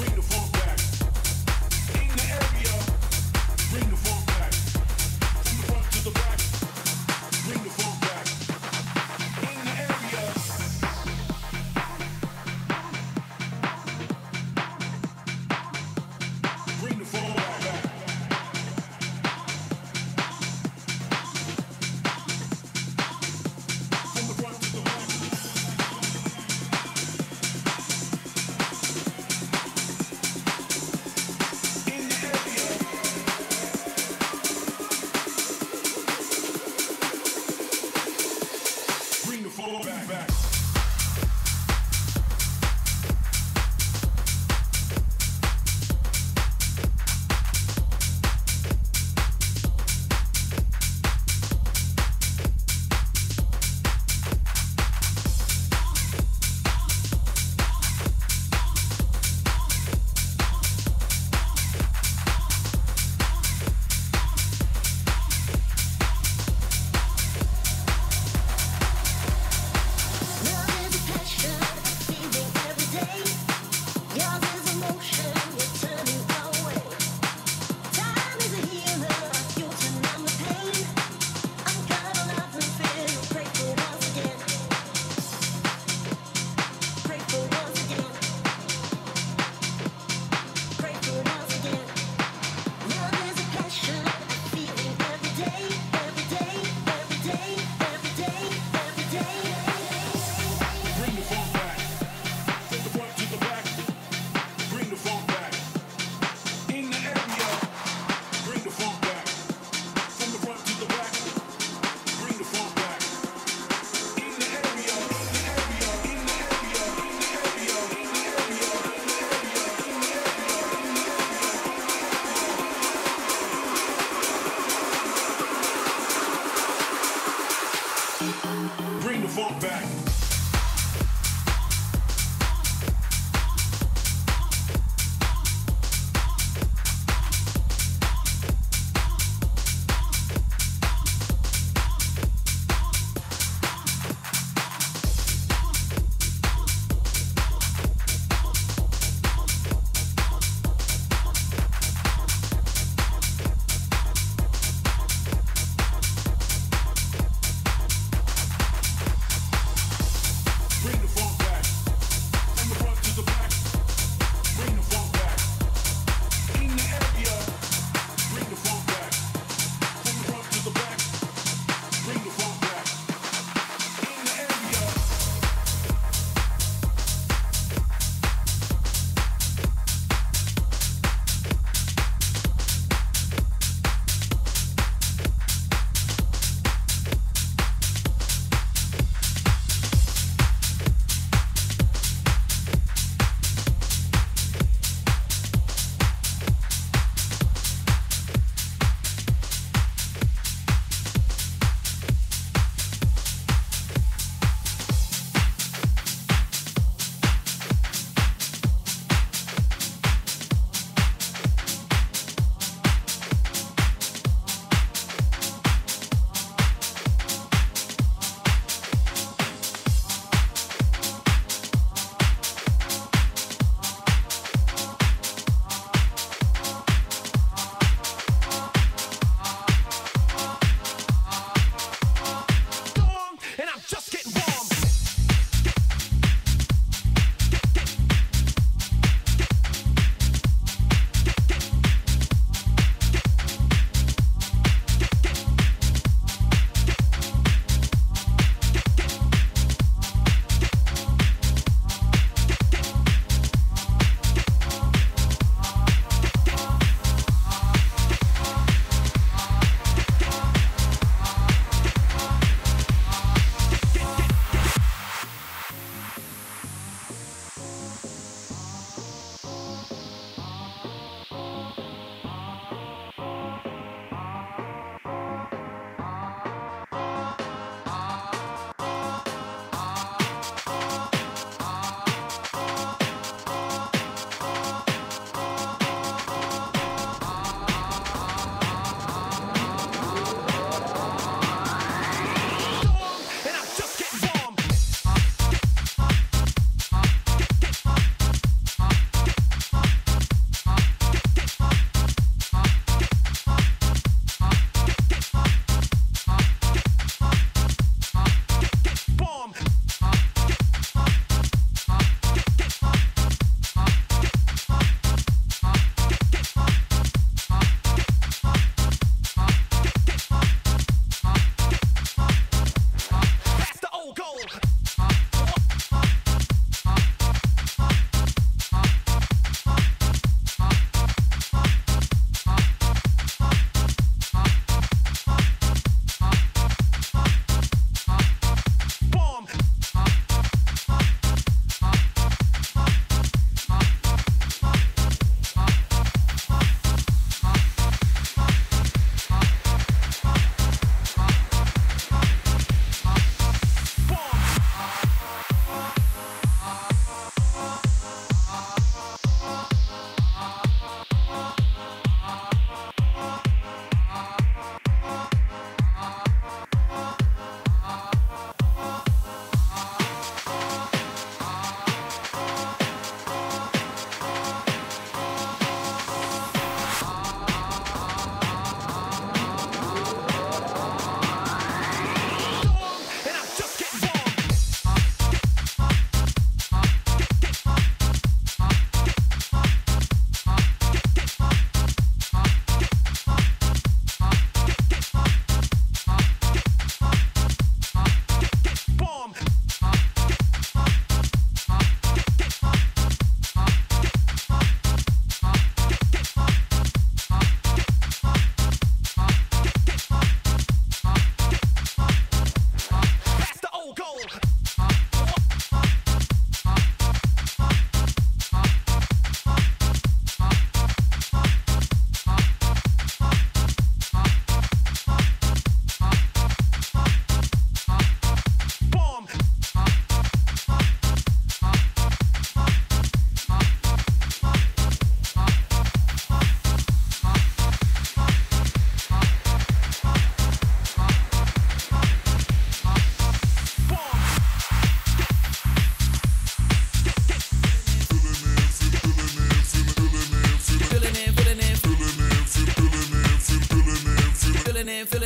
Bring the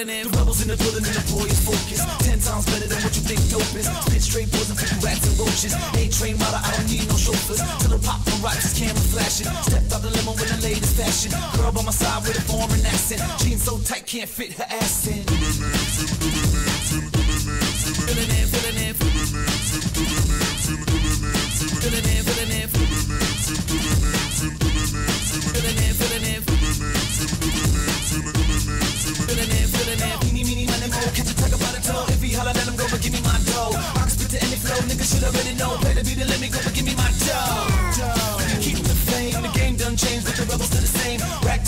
The rebels in the building and is focused. Ten times better than what you think dope is. Spit straight poison for you rats and roaches. A-train rider, I don't need no chauffeurs. Till the pop from rocks, camera flashing. Stepped out the limo with the latest fashion. Girl by my side with a foreign accent. Jeans so tight, can't fit her ass in.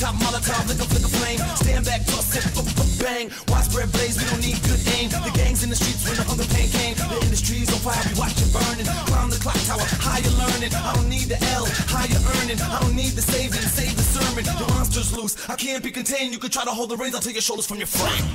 Top, Molotov, lick a flick a flame. Stand back, toss it, b -b bang. Widespread blaze, we don't need good aim. The gangs in the streets when the hunger pain came. The industry's on fire, we watch it burning. Climb the clock tower, higher learning. I don't need the L, higher earning. I don't need the saving, save the sermon. The monster's loose, I can't be contained. You could try to hold the reins, I'll take your shoulders from your frame.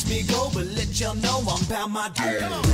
watch me go, but let y'all know I'm bound my doom.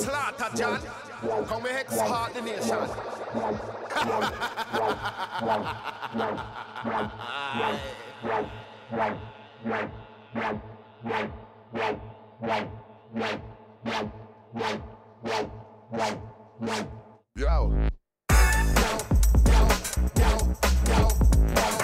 slaughter, John. Come we export the nation. Yo. Yo, yo, yo, yo, yo.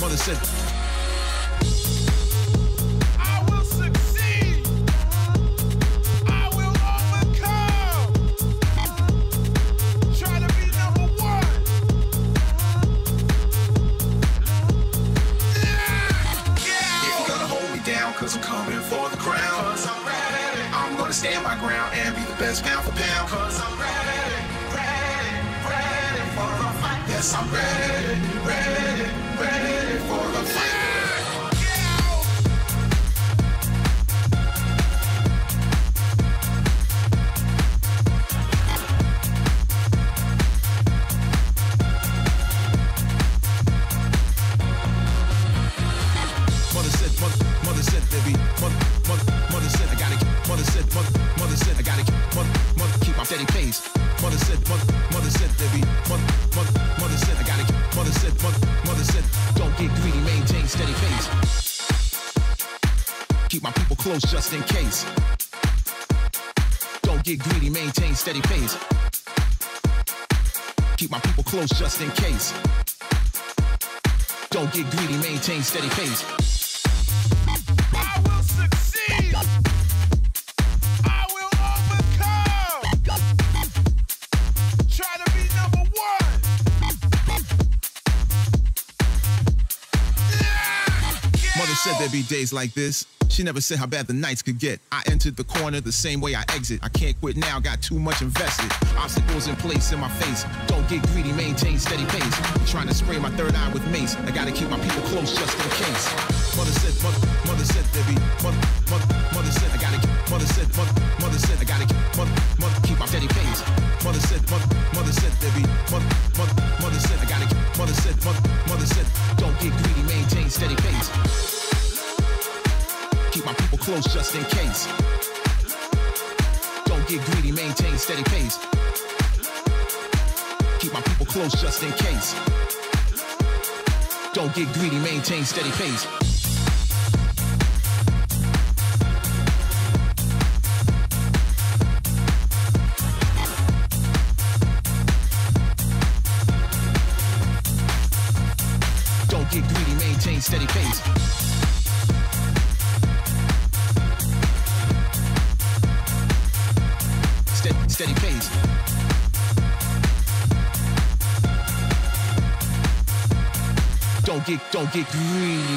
Mother said. Steady pace. Keep my people close just in case. Don't get greedy, maintain steady pace. I will succeed. I will overcome. Try to be number one. Yeah. Mother said there'd be days like this. She never said how bad the nights could get. I entered the corner the same way I exit. I can't quit now, got too much invested. Obstacles in place in my face. Don't get greedy, maintain steady pace. Trying to spray my third eye with mace. I gotta keep my people close just in case. Mother said, mother, mother said be, mother, mother, mother said I gotta keep, mother said, mother, mother said I gotta keep, mother, close just in case. Don't get greedy, maintain steady pace. Keep my people close just in case. Don't get greedy, maintain steady pace. Don't get, greedy.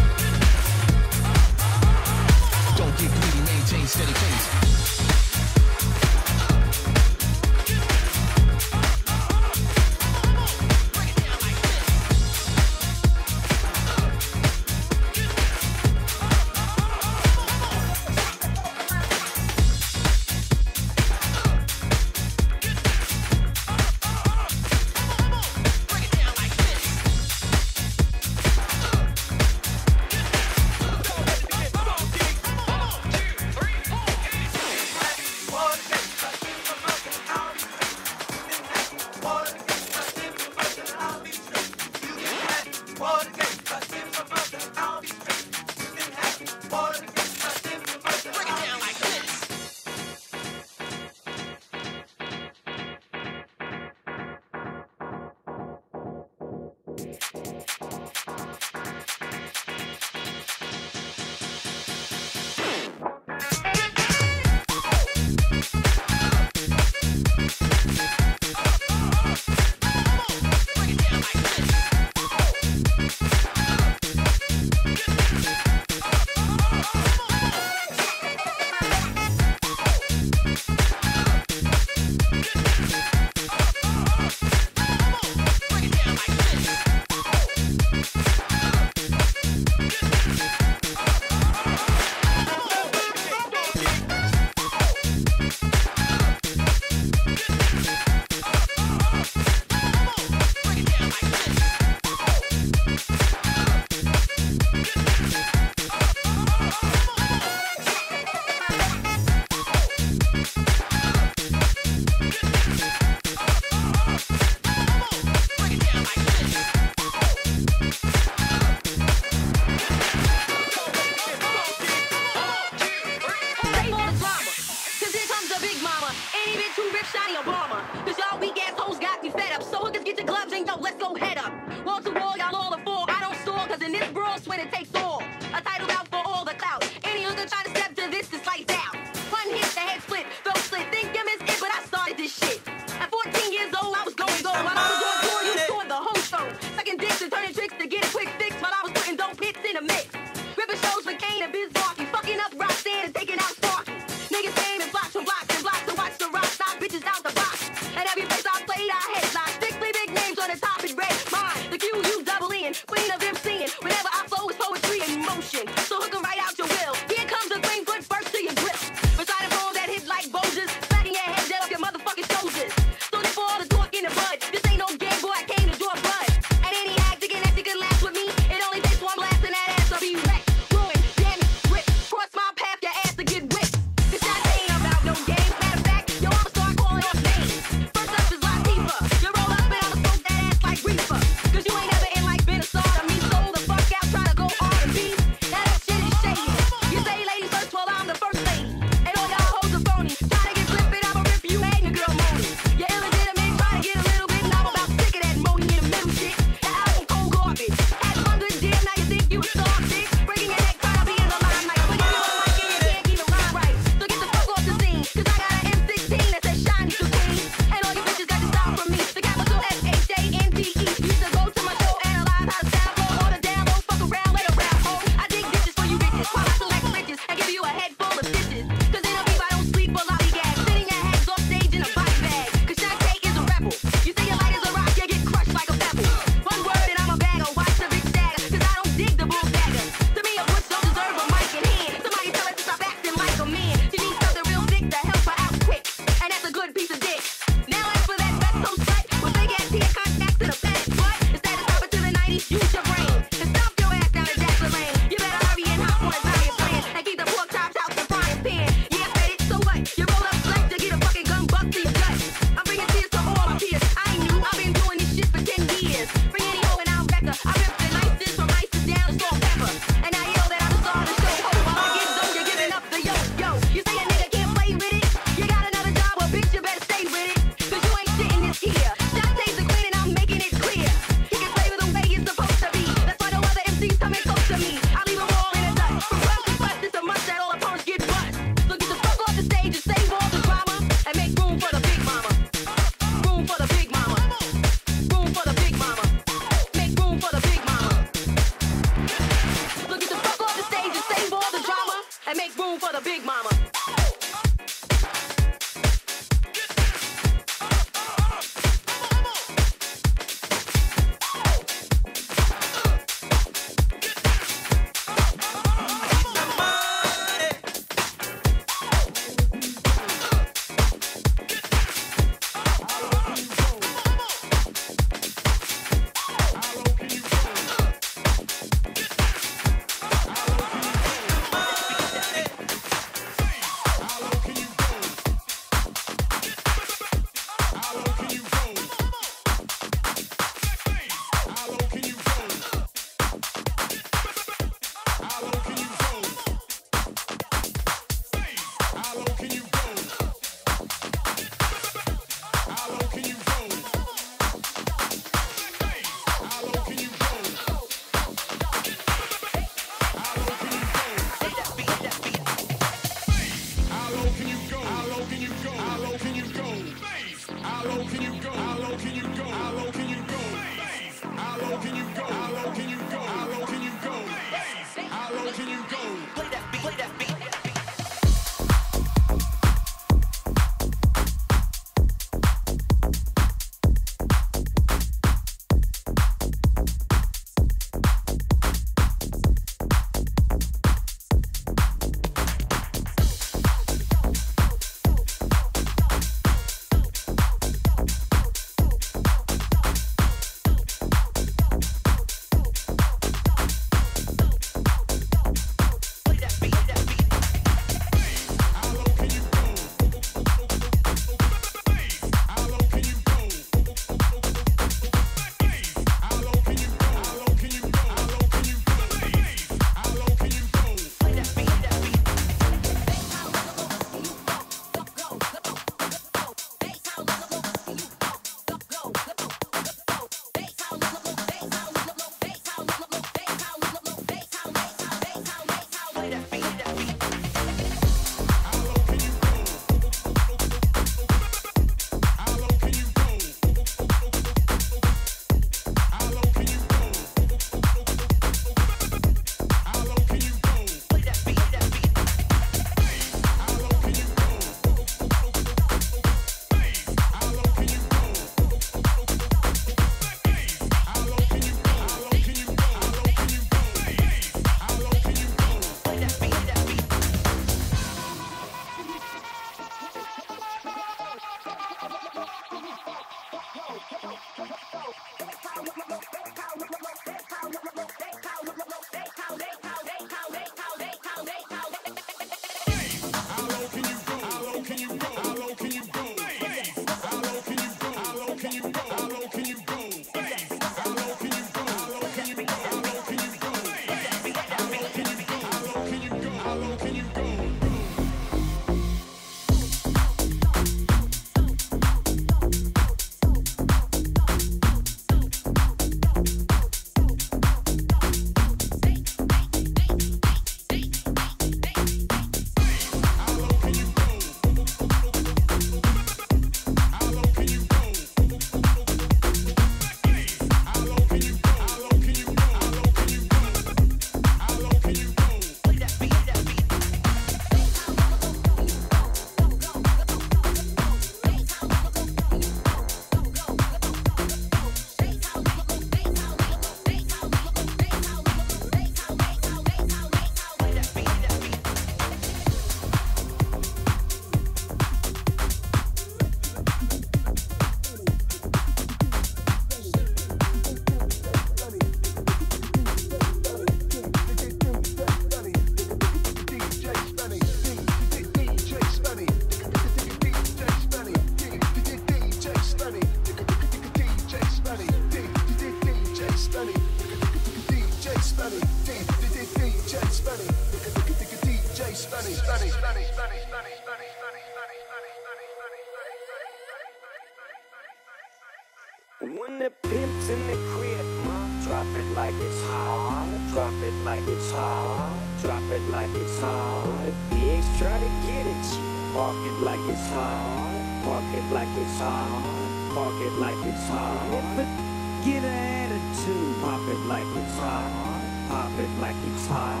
Pop it like it's hot.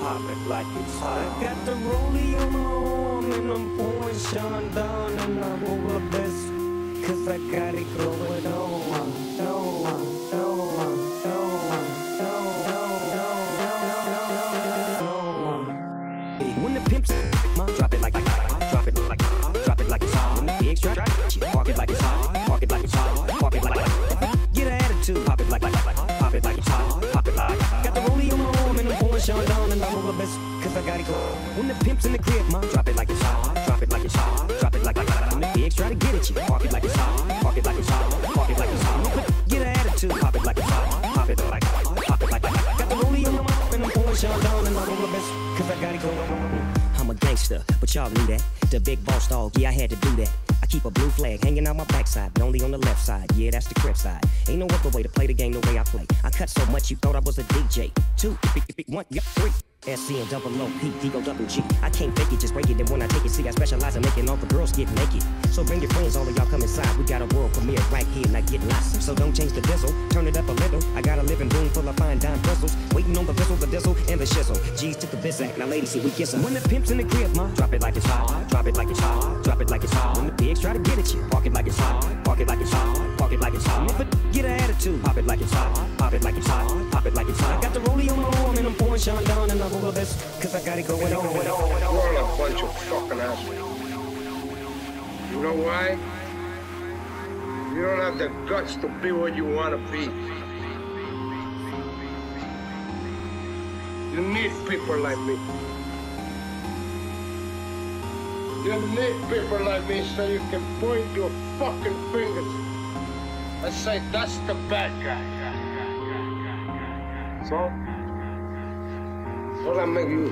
Pop it like it's hot. I got the rollie on my arm and I'm pouring Sean down and I'm over this. Cause I got it going on. No, no, no, When the pimps in the crib, ma, drop it like it's hot. Drop it like it's hot. Drop it like like when the pigs try to get at you. Park it like it's hot. Park it like it's hot. Park it like it's hot. Get an attitude. Pop it like it's hot. Pop it like hot. pop it like like got the rollie on my arm and I'm pouring Sean down and I'm over best cause I got it going. I'm a gangster, but y'all knew that. The big boss dog, yeah, I had to do that. I keep a blue flag hanging out my backside, but only on the left side. Yeah, that's the crib side. Ain't no other way to play the game the way I play. I cut so much you thought I was a DJ. Two, one, three. SC and double O P, D O double G. I can't fake it, just break it. And when I take it, see, I specialize in making all the girls get naked. So bring your friends, all of y'all come inside. We got a world premiere right here, I get lost. So don't change the diesel, turn it up a little. I got a living room full of fine dime bristles. Waiting on the whistle, the diesel, and the shizzle. G's to the bizac, now ladies, see, we kiss. When the pimp's in the crib, ma, drop it like it's hot. Drop it like it's hot. Drop it like it's hot. When the pigs try to get at you, park it like it's hot. Park it like it's hot. Park it like it's hot. It get an attitude, pop it like it's hot. Pop it like it's hot. Pop it like it's hot. I got the rollie on my arm and I'm pouring Sean down and I'm over this. Cause I got it going on, going on, going on. You're a bunch of fucking assholes. You know why? You don't have the guts to be what you want to be. You need people like me. You need people like me so you can point your fucking fingers and say, that's the bad guy. So, what I make you?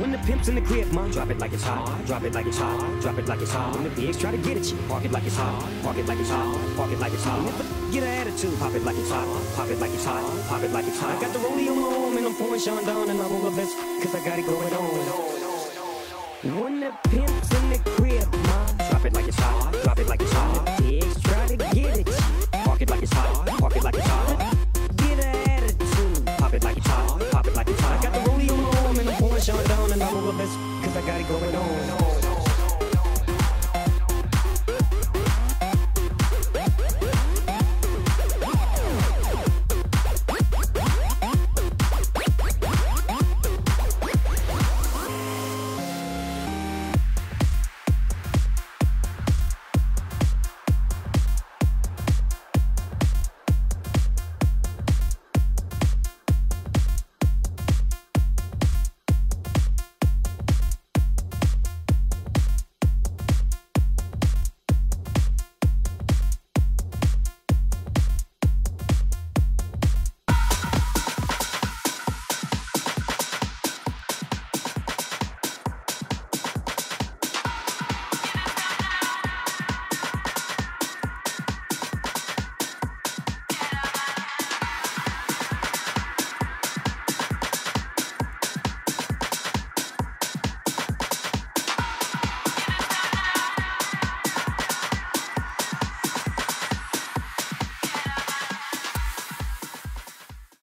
When the pimp's in the crib, ma, drop it like it's hot. Drop it like it's hot. Drop it like it's hot. When the pigs try to get at you, park it like it's hot. Park it like it's hot. Park it like it's hot. Get an attitude, pop it like it's hot. Pop it like it's hot. Pop it like it's hot. I got the rollie on and I'm pouring Sean down and I'm over this cause I got it going on. When the pimp's in the crib, hot. Drop it like it's hot.